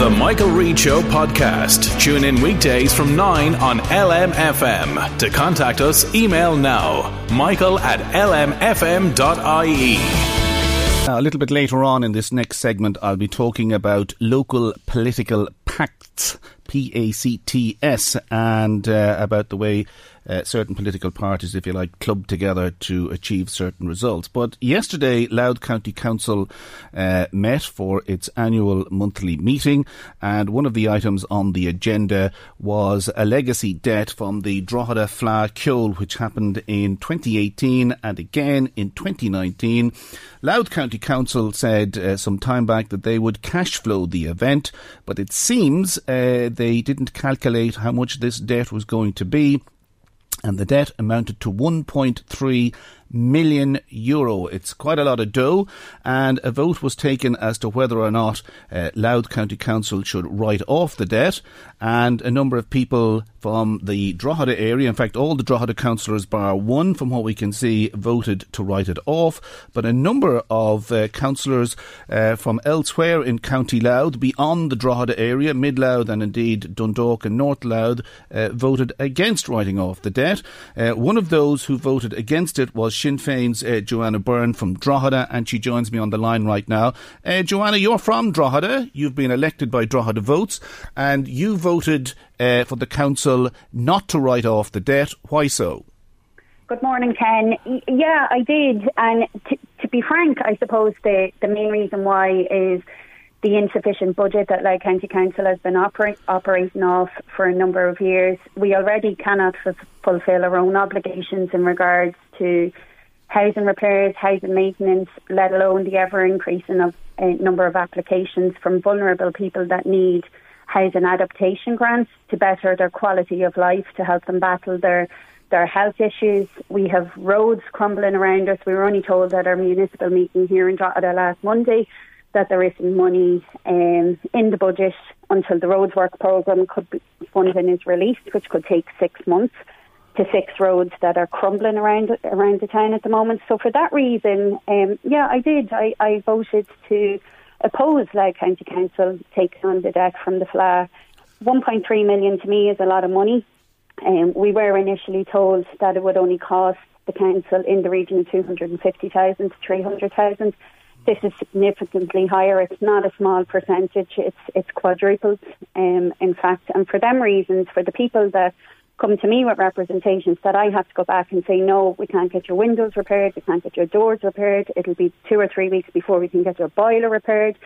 The Michael Reade Show podcast. Tune in weekdays from 9 on LMFM. To contact us, email now michael at lmfm.ie. A little bit later on in this next segment, I'll be talking about local political pacts, P A C T S, and uh, about the way uh, certain political parties, if you like, club together to achieve certain results. But yesterday, Louth County Council uh, met for its annual monthly meeting, and one of the items on the agenda was a legacy debt from the Drogheda Fleadh Cheoil, which happened in 2018 and again in 2019. Louth County Council said uh, some time back that they would cash flow the event, but it seems uh, they didn't calculate how much this debt was going to be and the debt amounted to 1.3 million euro. It's quite a lot of dough, and a vote was taken as to whether or not uh, Louth County Council should write off the debt, and a number of people from the Drogheda area, in fact, all the Drogheda councillors, bar one, from what we can see, voted to write it off, but a number of uh, councillors uh, from elsewhere in County Louth, beyond the Drogheda area, Mid Louth and indeed Dundalk and North Louth, uh, voted against writing off the debt. Uh, one of those who voted against it was Sinn Féin's uh, Joanna Byrne from Drogheda, and she joins me on the line right now. Uh, Joanna, you're from Drogheda. You've been elected by Drogheda votes, and you voted uh, for the council not to write off the debt. Why so? Good morning, Ken. Yeah, I did. And t- to be frank, I suppose the, the main reason why is the insufficient budget that Louth County Council has been operate, operating off for a number of years. We already cannot f- fulfil our own obligations in regards to housing repairs, housing maintenance, let alone the ever increasing of uh, number of applications from vulnerable people that need housing adaptation grants to better their quality of life, to help them battle their their health issues. We have roads crumbling around us. We were only told at our municipal meeting here in Drogheda last Monday that there isn't money um, in the budget until the roads work programme could be funding is released, which could take six months to fix roads that are crumbling around around the town at the moment. So for that reason, um, yeah, I did. I, I voted to oppose Louth County Council taking on the debt from the Fleadh. 1.3 million to me is a lot of money. Um, we were initially told that it would only cost the council in the region of 250,000 to 300,000. This is significantly higher. It's not a small percentage. It's it's quadrupled, um, in fact. And for them reasons, for the people that come to me with representations, that I have to go back and say, no, we can't get your windows repaired, we can't get your doors repaired. It'll be two or three weeks before we can get your boiler repaired.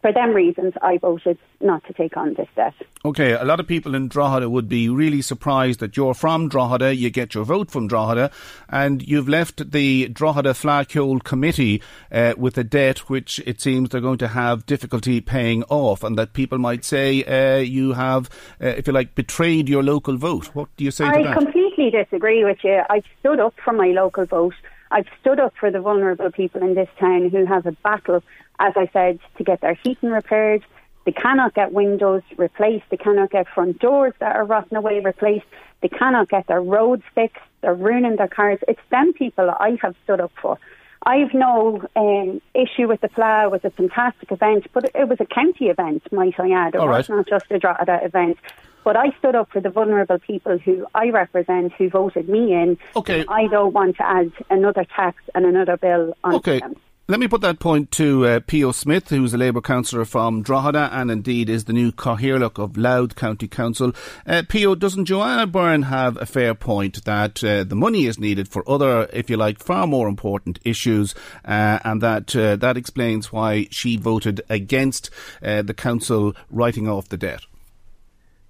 For them reasons, I voted not to take on this debt. Okay, a lot of people in Drogheda would be really surprised that you're from Drogheda, you get your vote from Drogheda, and you've left the Drogheda Fleadh Committee uh, with a debt which it seems they're going to have difficulty paying off, and that people might say uh, you have, uh, if you like, betrayed your local vote. What do you say I to that? completely disagree with you. I've stood up for my local vote. I've stood up for the vulnerable people in this town who have a battle, as I said, to get their heating repaired. They cannot get windows replaced. They cannot get front doors that are rotting away replaced. They cannot get their roads fixed. They're ruining their cars. It's them people I have stood up for. I've no um, issue with the Fleadh. It was a fantastic event, but it was a county event, might I add. It All was right. not just a Drogheda event. But I stood up for the vulnerable people who I represent, who voted me in. Okay. I don't want to add another tax and another bill onto Okay. them. Let me put that point to uh, Pio Smith, who's a Labour councillor from Drogheda and indeed is the new Cathaoirleach of Louth County Council. Uh, Pio, doesn't Joanna Byrne have a fair point that uh, the money is needed for other, if you like, far more important issues, uh, and that uh, that explains why she voted against uh, the council writing off the debt?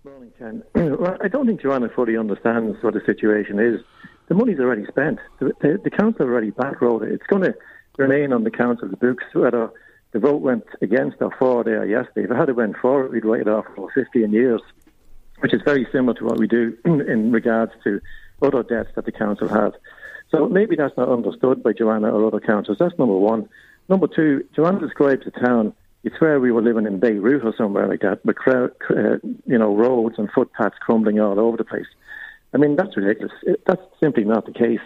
Morning, Ken. well, I don't think Joanna fully understands what the situation is. The money's already spent. The, the, the council already backrolled it. It's going to remain on the council's books whether the vote went against or for there yesterday. If it had went for it, we'd write it off for 15 years, which is very similar to what we do in regards to other debts that the council has. So maybe that's not understood by Joanna or other councils. That's number one. Number two, Joanna describes the town. It's where we were living in Beirut or somewhere like that, with crowd, uh, you know roads and footpaths crumbling all over the place. I mean, that's ridiculous. It, that's simply not the case.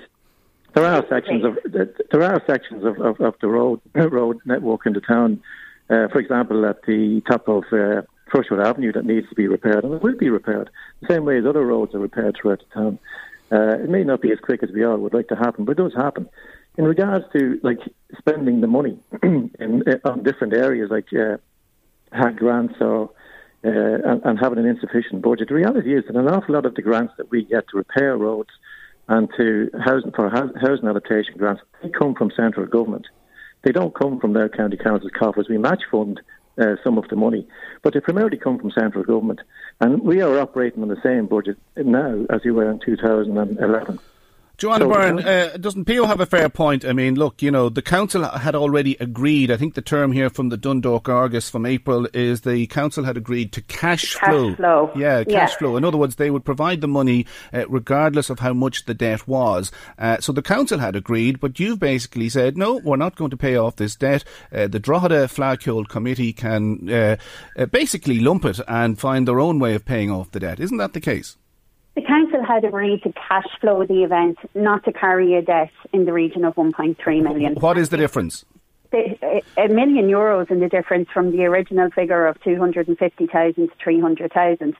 There are sections of there are sections of, of, of the road road network in the town. Uh, for example, at the top of uh, Crushwood Avenue, that needs to be repaired, and it will be repaired the same way as other roads are repaired throughout the town. Uh, it may not be as quick as we all would like to happen, but it does happen. In regards to like spending the money in, uh, on different areas, like uh, HAG grants or uh, and, and having an insufficient budget, the reality is that an awful lot of the grants that we get to repair roads and to housing for housing adaptation grants, they come from central government. They don't come from their county council's coffers. We match fund uh, some of the money, but they primarily come from central government. And we are operating on the same budget now as we were in 2011. Joanna so, Byrne, uh, doesn't Pio have a fair point? I mean, look, you know, the council had already agreed. I think the term here from the Dundalk Argus from April is the council had agreed to cash, cash flow. flow. Yeah, cash yeah. flow. In other words, they would provide the money uh, regardless of how much the debt was. Uh, so the council had agreed, but you've basically said, no, we're not going to pay off this debt. Uh, the Drogheda Fleadhcheoil Committee can uh, uh, basically lump it and find their own way of paying off the debt. Isn't that the case? The council had agreed to cash flow the event, not to carry a debt in the region of 1.3 million. What is the difference? The, a million euros in the difference from the original figure of 250,000 to 300,000.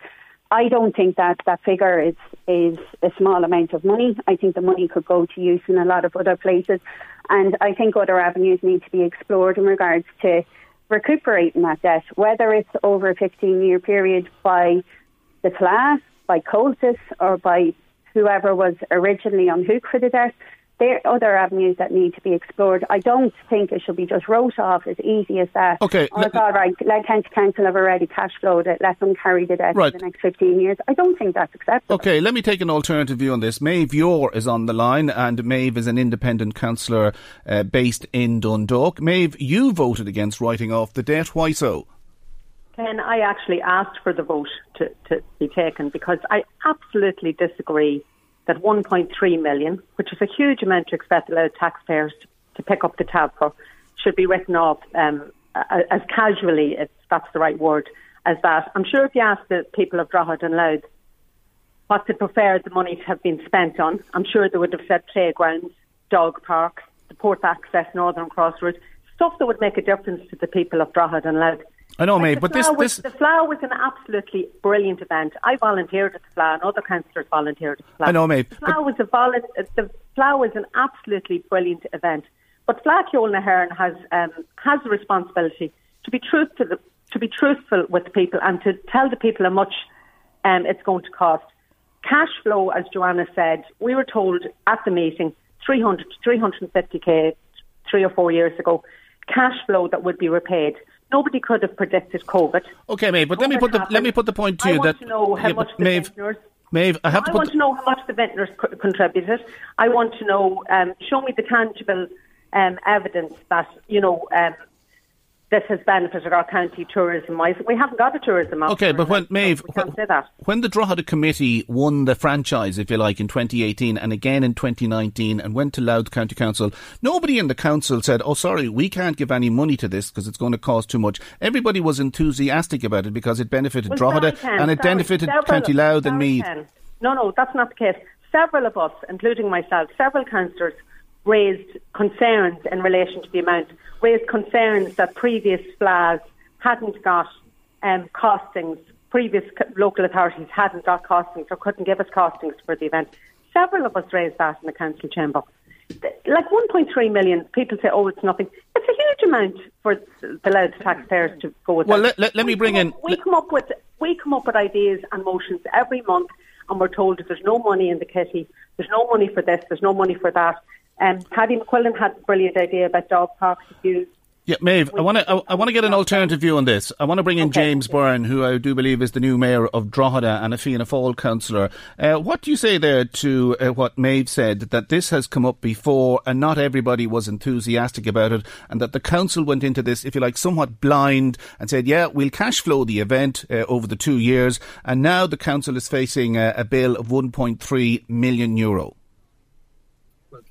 I don't think that that figure is is a small amount of money. I think the money could go to use in a lot of other places, and I think other avenues need to be explored in regards to recuperating that debt, whether it's over a 15 year period by the class by Comhaltas or by whoever was originally on hook for the debt. There are other avenues that need to be explored. I don't think it should be just wrote off as easy as that. Okay. Oh, it's all right. Let County Council have already cash flowed it. Let them carry the debt right. for the next 15 years. I don't think that's acceptable. Okay, let me take an alternative view on this. Maeve Yore is on the line, and Maeve is an independent councillor uh, based in Dundalk. Maeve, you voted against writing off the debt. Why so? Ken, I actually asked for the vote to, to be taken because I absolutely disagree that 1.3 million, which is a huge amount to expect the taxpayers to, pick up the tab for, should be written off um, as casually, if that's the right word, as that. I'm sure if you ask the people of Drogheda and Louth what they prefer the money to have been spent on, I'm sure they would have said playgrounds, dog parks, the port access, Northern Cross Route, stuff that would make a difference to the people of Drogheda and Louth. I know, mate, but this, was, this the Fleadh was an absolutely brilliant event. I volunteered at the Fleadh, and other councillors volunteered at the Fleadh. I know, mate. The Fleadh was a volu- the Fleadh was an absolutely brilliant event. But Fleadhcheoil na has um, has a responsibility to be truthful to be truthful with people and to tell the people how much um, it's going to cost. Cash flow, as Joanna said, we were told at the meeting 300 to 350k three or four years ago. Cash flow that would be repaid. Nobody could have predicted COVID. Okay, Maeve, but let me put the let me put the point to I you that to know how yeah, much the Maeve, I have I to put want to know how much the vintners co- contributed. I want to know. Um, show me the tangible um, evidence that you know um, this has benefited our county tourism wise. We haven't got a tourism Okay, but when Maeve, can't when, when the Drogheda committee won the franchise, if you like, in 2018 and again in 2019, and went to Louth County Council, nobody in the council said, "Oh, sorry, we can't give any money to this because it's going to cost too much." Everybody was enthusiastic about it because it benefited Well, Drogheda sorry, and it sorry, benefited several- County Louth and Meath. Ken. No, no, that's not the case. Several of us, including myself, several councillors raised concerns in relation to the amount, raised concerns that previous Fleadhs hadn't got um, costings, previous co- local authorities hadn't got costings or couldn't give us costings for the event. Several of us raised that in the council chamber. Like 1.3 million, people say, oh, it's nothing. It's a huge amount for the Louth taxpayers to go with. Well, let, let, let me bring in. We come up with we come up with ideas and motions every month, and we're told that there's no money in the kitty, there's no money for this, there's no money for that. Um, Paddy McQuillan had a brilliant idea about dog parks to use yeah, Maeve, I want to I, I want to get an alternative view on this. I want to bring in okay. James Byrne, who I do believe is the new mayor of Drogheda and a Fianna Fáil councillor. Uh, what do you say there to uh, what Maeve said that this has come up before and not everybody was enthusiastic about it, and that the council went into this, if you like, somewhat blind and said, "Yeah, we'll cash flow the event uh, over the two years," and now the council is facing a, a bill of 1.3 million euro.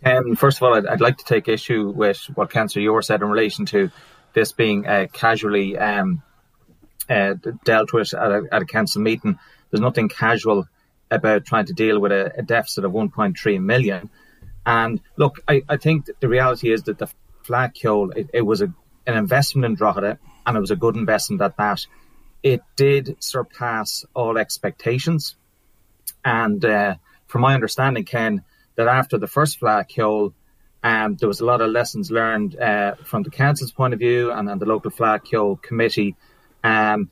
Um, first of all, I'd, I'd, like to take issue with what Councillor Yore said in relation to this being uh, casually um, uh, dealt with at a, at a, council meeting. There's nothing casual about trying to deal with a, a deficit of 1.3 million. And look, I, I, think the reality is that the Ceol, it, it was a, an investment in Drogheda, and it was a good investment at that. It did surpass all expectations. And uh, from my understanding, Ken, that after the first Fleadh Cheoil, um, there was a lot of lessons learned uh, from the council's point of view and, and the local Fleadh Cheoil committee, um,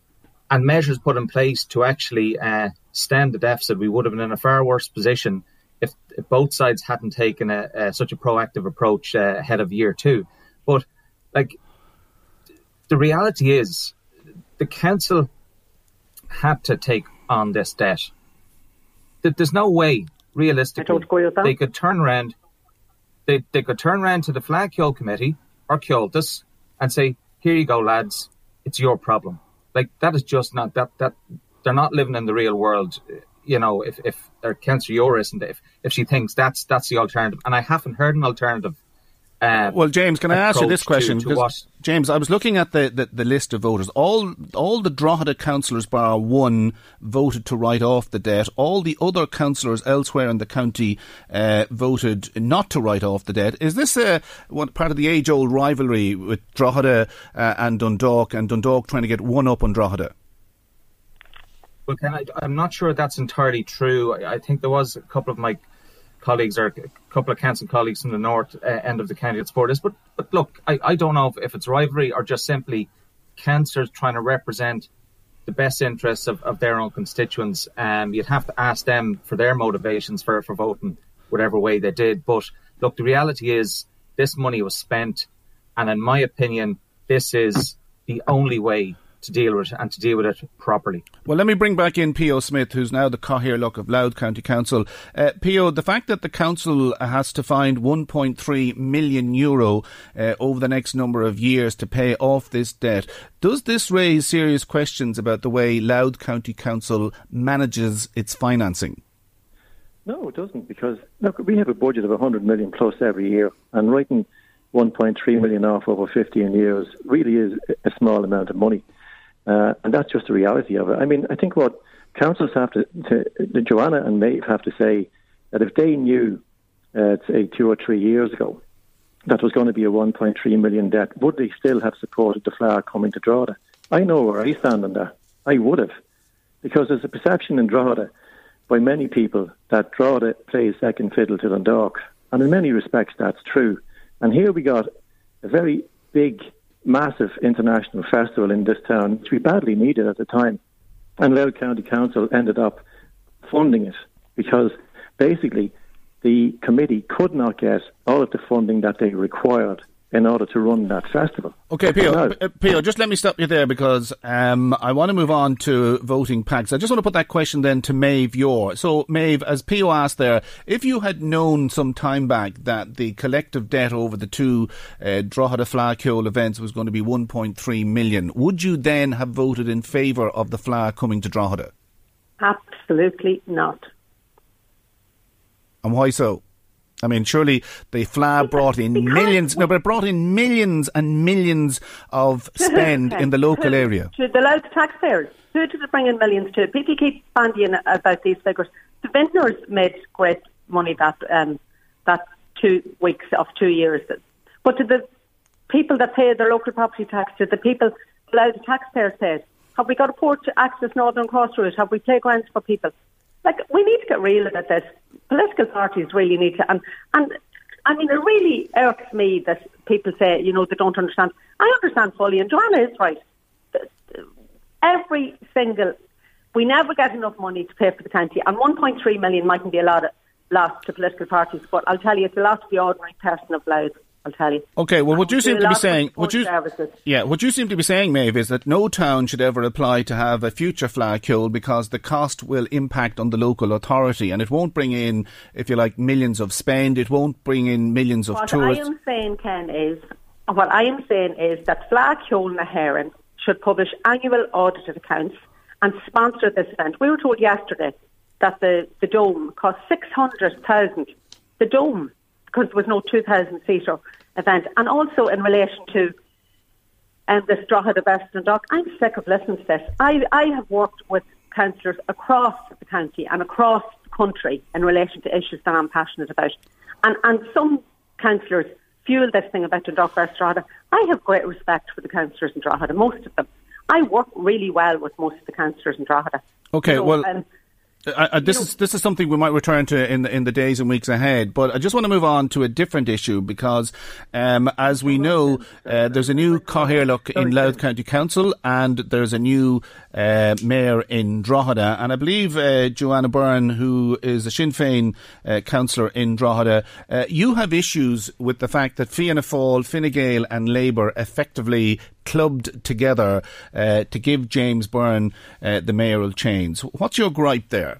and measures put in place to actually uh, stem the deficit. We would have been in a far worse position if, if both sides hadn't taken a, a, such a proactive approach uh, ahead of year two. But like the reality is, the council had to take on this debt. There's no way realistically, they could turn around. They they could turn around to the Fleadh Cheoil committee or Comhaltas and say, "Here you go, lads. It's your problem." Like that is just not that that they're not living in the real world. You know, if if their Councillor Yore isn't, if if she thinks that's that's the alternative, and I haven't heard an alternative uh, well, James, can I ask you this question? To, to James, I was looking at the, the, the, list of voters. All all the Drogheda councillors, bar one, voted to write off the debt. All the other councillors elsewhere in the county uh, voted not to write off the debt. Is this a one, part of the age-old rivalry with Drogheda uh, and Dundalk, and Dundalk trying to get one up on Drogheda? Well, I, am not sure that's entirely true. I, I think there was a couple of my colleagues or a couple of council colleagues from the north uh, end of the county that support this. But but look, I, I don't know if, if it's rivalry or just simply councillors trying to represent the best interests of, of their own constituents. Um, you'd have to ask them for their motivations for, for voting whatever way they did. But look, the reality is this money was spent, and in my opinion, this is the only way to deal with it and to deal with it properly. Well, let me bring back in Pio Smith, who's now the Cathaoirleach of Louth County Council. Uh, Pio, the fact that the council has to find 1.3 million euro uh, over the next number of years to pay off this debt, does this raise serious questions about the way Louth County Council manages its financing? No, it doesn't, because look, we have a budget of 100 million plus every year, and writing 1.3 million off over 15 years really is a small amount of money. Uh, and that's just the reality of it. I mean, I think what councils have to, to Joanna and Maeve have to say that if they knew, uh, say, two or three years ago, that was going to be a 1.3 million debt, would they still have supported the Fleadh coming to Drogheda? I know where I stand on that. I would have. Because there's a perception in Drogheda by many people that Drogheda plays second fiddle to Dundalk. And in many respects, that's true. And here we got a very big massive international festival in this town, which we badly needed at the time. And Louth County Council ended up funding it because basically the committee could not get all of the funding that they required in order to run that festival. Okay, Pio, uh, Pio, just let me stop you there because um, I want to move on to voting packs. I just want to put that question then to Maeve Yore. So, Maeve, as Pio asked there, if you had known some time back that the collective debt over the two uh, Drogheda Fleadh Cheoil events was going to be 1.3 million, would you then have voted in favour of the Fleadh coming to Drogheda? Absolutely not. And why so? I mean, surely the Fleadh brought in millions. No, but it brought in millions and millions of spend in the local area. To the local taxpayers. Who did it bring in millions to? People keep bandying about these figures. The vintners made great money that um, that two weeks of two years. But to the people that pay their local property tax, to the people the taxpayers paid, have we got a port to access Northern Cross route? Have we playgrounds for people? Like we need to get real about this. Political parties really need to, and and I mean, it really irks me that people say, you know, they don't understand. I understand fully, and Joanna is right. Every single, we never get enough money to pay for the county, and 1.3 million mightn't be a lot of loss to political parties, but I'll tell you, it's a lot to the ordinary person of Louth. I'll tell you. Okay, well, what you seem to be saying, what you, services. yeah, what you seem to be saying, Maeve, is that no town should ever apply to have a future Fleadh because the cost will impact on the local authority, and it won't bring in, if you like, millions of spend. It won't bring in millions of what tourists. I am saying, Ken, is what I am saying is that Fleadh Cheoil na HÉireann should publish annual audited accounts and sponsor this event. We were told yesterday that the, the dome cost six hundred thousand. The dome because there was no 2,000 seater event. And also in relation to um, the Drogheda Western Dock, I'm sick of listening to this. I, I have worked with councillors across the county and across the country in relation to issues that I'm passionate about. And, and some councillors fuel this thing about the Dock West Drogheda. I have great respect for the councillors in Drogheda, most of them. I work really well with most of the councillors in Drogheda. Okay, So, well, um, I, I, this is this is something we might return to in the, in the days and weeks ahead. But I just want to move on to a different issue because, um, as we know, uh, there's a new Cathaoirleach in Louth County Council and there's a new uh, mayor in Drogheda. And I believe uh, Joanna Byrne, who is a Sinn Féin uh, councillor in Drogheda, uh, you have issues with the fact that Fianna Fáil, Fine Gael, and Labour effectively clubbed together uh, to give James Byrne uh, the mayoral chains. What's your gripe there?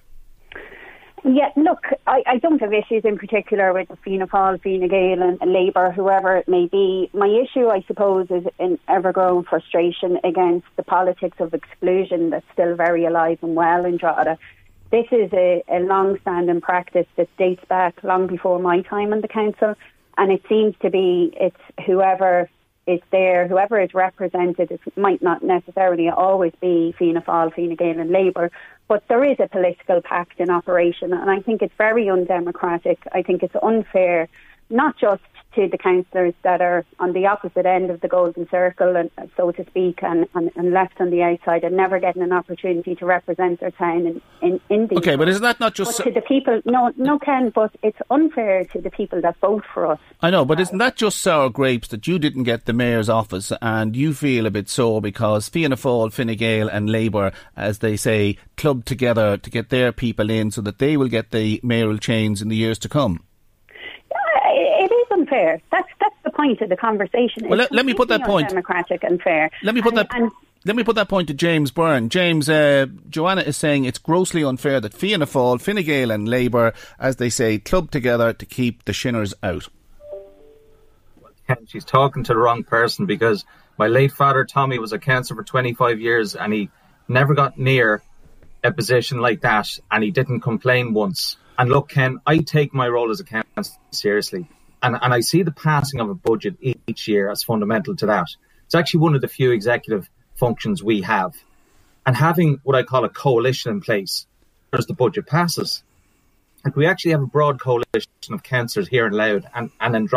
Yeah, look, I, I don't have issues in particular with Fianna Fáil, Fine Gael and Labour, whoever it may be. My issue, I suppose, is an ever-growing frustration against the politics of exclusion that's still very alive and well in Drogheda. This is a, a long-standing practice that dates back long before my time on the council, and it seems to be it's whoever is there, whoever is represented, it might not necessarily always be Fianna Fáil, Fine Gael and Labour, but there is a political pact in operation, and I think it's very undemocratic. I think it's unfair, not just to the councillors that are on the opposite end of the golden circle, and so to speak, and, and, and left on the outside and never getting an opportunity to represent their town in, in, in these. Okay, but isn't that not just? to the people, no, no, Ken, but it's unfair to the people that vote for us. I know, but isn't that just sour grapes that you didn't get the mayor's office and you feel a bit sore because Fianna Fáil, Fine Gael, and Labour, as they say, clubbed together to get their people in so that they will get the mayoral chains in the years to come? Yeah, It it is unfair. That's that's the point of the conversation. Well, let- let me put that point- Democratic and fair. Let me put And- that. And let me put that point to James Byrne. James, uh, Joanna is saying it's grossly unfair that Fianna Fáil, Fine Gael, and Labour, as they say, club together to keep the Shinners out. Ken, she's talking to the wrong person because my late father Tommy was a councillor for 25 years and he never got near a position like that and he didn't complain once. And look, Ken, I take my role as a councillor seriously. And, and I see the passing of a budget each year as fundamental to that. It's actually one of the few executive functions we have. And having what I call a coalition in place as the budget passes. Like we actually have a broad coalition of councillors here in Louth and, and in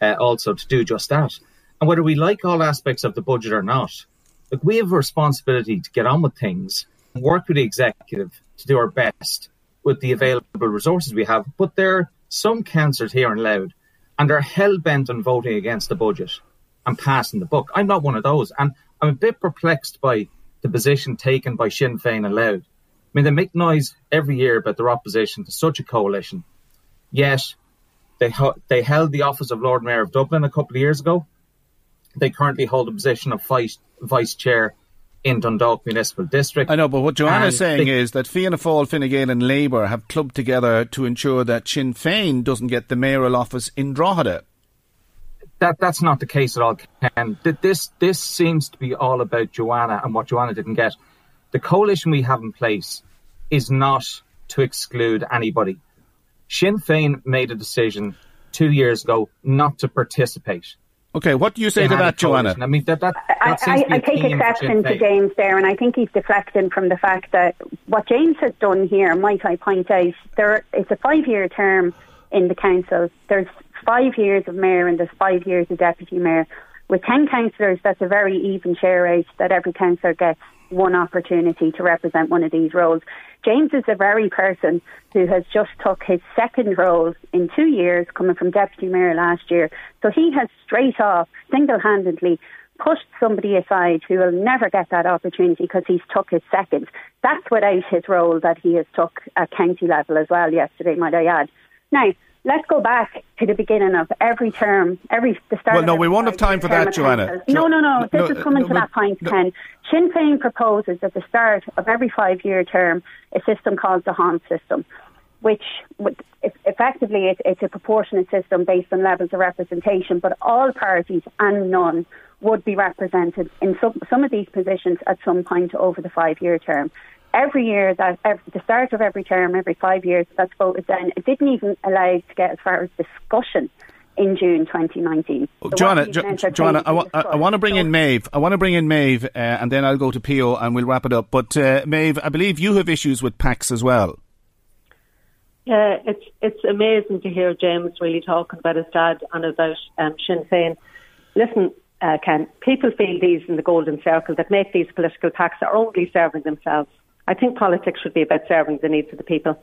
uh, also to do just that. And whether we like all aspects of the budget or not, like we have a responsibility to get on with things and work with the executive to do our best with the available resources we have. But there are some councillors here in Louth and they're hell bent on voting against the budget and passing the buck. I'm not one of those. And I'm a bit perplexed by the position taken by Sinn Féin and Louth. I mean, they make noise every year about their opposition to such a coalition. Yet, they, they held the office of Lord Mayor of Dublin a couple of years ago. They currently hold the position of vice, vice chair in Dundalk Municipal District. I know, but what Joanna is saying they- is that Fianna Fáil, Fine Gael, and Labour have clubbed together to ensure that Sinn Féin doesn't get the mayoral office in Drogheda. that that's not the case at all, Ken. This this seems to be all about Joanna and what Joanna didn't get. The coalition we have in place is not to exclude anybody. Sinn Féin made a decision two years ago not to participate. Okay, what do you say to that, Joanna? I mean, that, that, that I, seems to be I, I a take exception to James there, and I think he's deflecting from the fact that what James has done here, might I point out, there it's a five-year term in the council. There's five years of mayor and there's five years of deputy mayor. With ten councillors, that's a very even share rate that every councillor gets one opportunity to represent one of these roles. James is the very person who has just took his second role in two years, coming from deputy mayor last year. So he has straight off, single-handedly pushed somebody aside who will never get that opportunity because he's took his second. That's without his role that he has took at county level as well yesterday, might I add. Now, let's go back to the beginning of every term, every the start. Well, no, we won't have time for that, Joanna. No, no, no. This no, is coming no, to no, that point. Ken. Sinn Féin proposes at the start of every five-year term a system called the d'Hondt system, which would, eff- effectively it, it's a proportionate system based on levels of representation, but all parties and none would be represented in some, some of these positions at some point over the five-year term. Every year, that every, the start of every term, every five years, that's voted down. It didn't even allow to get as far as discussion in June 2019. Oh, There Joanna, Jo- Joanna, I, wa- I, I want to bring in Maeve. I want to bring in Maeve, uh, and then I'll go to Pio, and we'll wrap it up. But uh, Maeve, I believe you have issues with PACs as well. Yeah, it's it's amazing to hear James really talking about his dad and about um, Sinn Féin. Listen, uh, Ken, people feel these in the golden circle that make these political pacts are only serving themselves. I think politics should be about serving the needs of the people.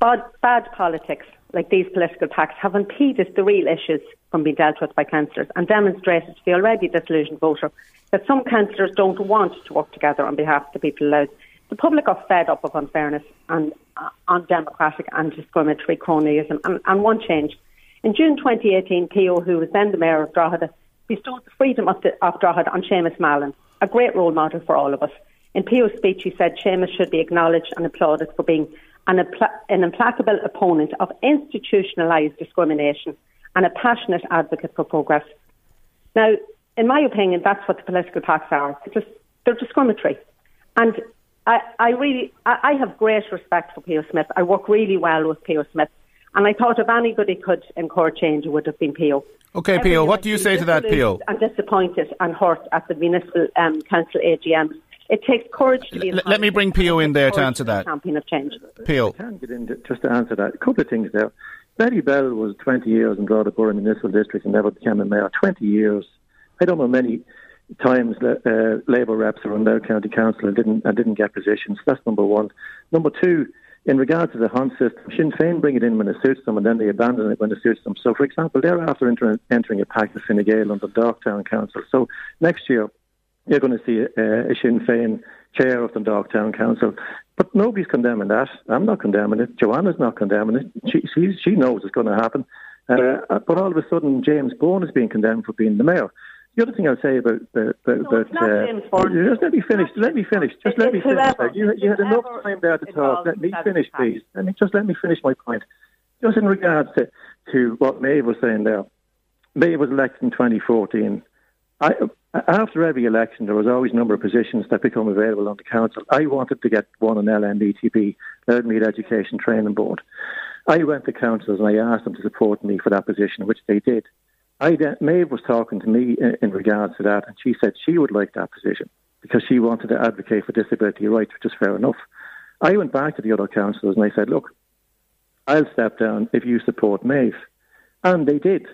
Bad, bad politics, like these political pacts, have impeded the real issues from being dealt with by councillors and demonstrated to the already disillusioned voter that some councillors don't want to work together on behalf of the people Louth. The public are fed up of unfairness and uh, undemocratic and discriminatory cronyism and, and want change. In June 2018, Pio, who was then the mayor of Drogheda, bestowed the freedom of, the, of Drogheda on Seamus Mallon, a great role model for all of us. In Pio's speech, he said Seamus should be acknowledged and applauded for being an, impla- an implacable opponent of institutionalised discrimination and a passionate advocate for progress. Now, in my opinion, that's what the political pacts are. They're, just, they're discriminatory. And I, I really, I, I have great respect for Pio Smith. I work really well with Pio Smith. And I thought if anybody could encourage change, it would have been Pio. Okay, Pio, what do you say to that, Pio? And disappointed and hurt at the municipal um, council AGM. It takes courage to be. L- let me bring Pio in there to answer that. Champion of change. Pio. can get in just to answer that. A couple of things there. Betty Bell was 20 years in Drogheda Municipal District and never became a mayor. 20 years. I don't know many times that uh, Labour reps are on their county council and didn't and didn't get positions. That's number one. Number two, in regard to the d'Hondt system, Sinn Féin bring it in when it suits them and then they abandon it when it suits them. So, for example, they're after enter- entering a pact with Fine Gael under Darktown Council. So next year, you're going to see a, a Sinn Féin chair of the Darktown Council. But nobody's condemning that. I'm not condemning it. Joanna's not condemning it. She, she, she knows it's going to happen. Uh, but all of a sudden, James Byrne is being condemned for being the mayor. The other thing I'll say about about, about, No, it's not uh, James Byrne. just let me finish. Let me finish. Just let me finish. whoever. You, you had enough time there to talk. Let me finish, please. Let me just let me finish my point. Just in regards to, to what Maeve was saying there. Maeve was elected in 2014. I, after every election, there was always a number of positions that become available on the council. I wanted to get one on LMETB, Meath Education Training Board. I went to councils and I asked them to support me for that position, which they did. I then, Maeve was talking to me in, in regards to that, and she said she would like that position because she wanted to advocate for disability rights, which is fair enough. I went back to the other councillors and I said, look, I'll step down if you support Maeve. And they did.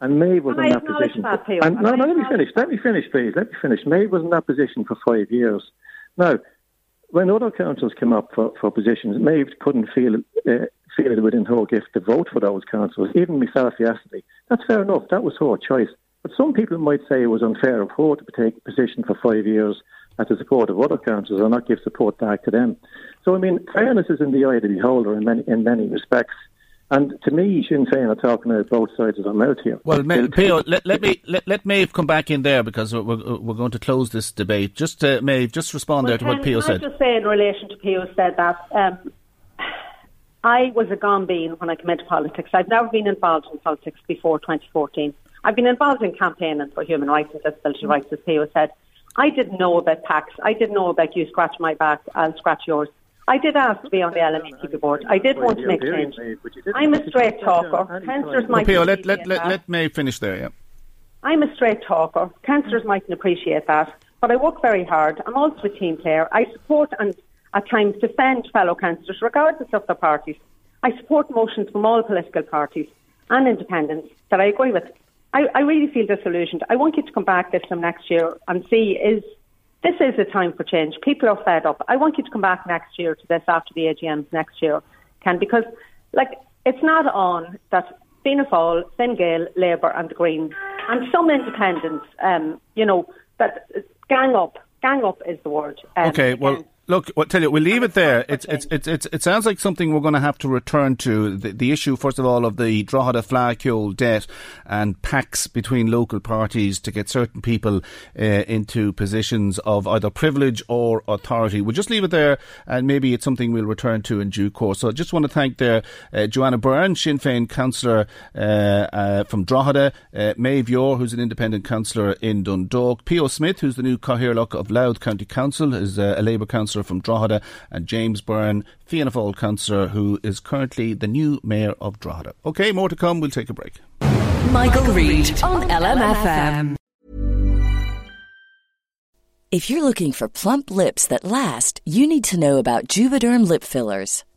And Maeve was And in I that position. that, Pio. and, no, no, let me finish. Let me finish, please. Let me finish. Maeve was in that position for five years. Now, when other councils came up for, for positions, Maeve couldn't feel uh, feel it within her gift to vote for those councils. Even myself yesterday. That's fair enough. That was her choice. But some people might say it was unfair of her to take a position for five years at the support of other councils and not give support back to them. So, I mean, fairness is in the eye of the beholder in many, in many respects. And to me, Sinn Féin are talking about both sides of the mouth here. Well, Ma- Pio, let, let me let, let Maeve come back in there because we're, we're, we're going to close this debate. Just uh, Maeve, just respond there to what Pio said. I just say in relation to Pio said that um, I was a gone bean when I came into politics. I've never been involved in politics before 2014. I've been involved in campaigning for human rights and disability rights, as Pio said. I didn't know about PACs. I didn't know about you scratch my back, I'll scratch yours. I did ask to be on the LME board. I did want to make change. I'm a straight talker. Councillors Well, might Pio, let, appreciate let, let, that. let Maeve finish there, yeah. I'm a straight talker. Councillors mightn't appreciate that, but I work very hard. I'm also a team player. I support and at times defend fellow councillors, regardless of their parties. I support motions from all political parties and independents that I agree with. I, I really feel disillusioned. I want you to come back this time next year and see is this is a time for change. People are fed up. I want you to come back next year to this after the AGMs next year, Ken, because like it's not on that Fianna Fáil, Fine Gael, Labour, and the Greens, and some independents, um, you know, that gang up. Gang up is the word. Um, okay, well. Look, I'll tell you, we'll leave it there. It's, it's, it's, it's, it sounds like something we're going to have to return to. The, the issue, first of all, of the Drogheda Fleadh Cheoil debt and pacts between local parties to get certain people uh, into positions of either privilege or authority. We'll just leave it there, and maybe it's something we'll return to in due course. So I just want to thank there uh, Joanna Byrne, Sinn Féin councillor uh, uh, from Drogheda, uh, Maeve Yore, who's an independent councillor in Dundalk, Pio Smith, who's the new Cathaoirleach of Louth County Council, is uh, a Labour councillor councillor from Drogheda, and James Byrne, Fianna Fáil councillor, who is currently the new mayor of Drogheda. Okay, more to come. We'll take a break. Michael, Michael Reade on LMFM. If you're looking for plump lips that last, you need to know about Juvederm lip fillers.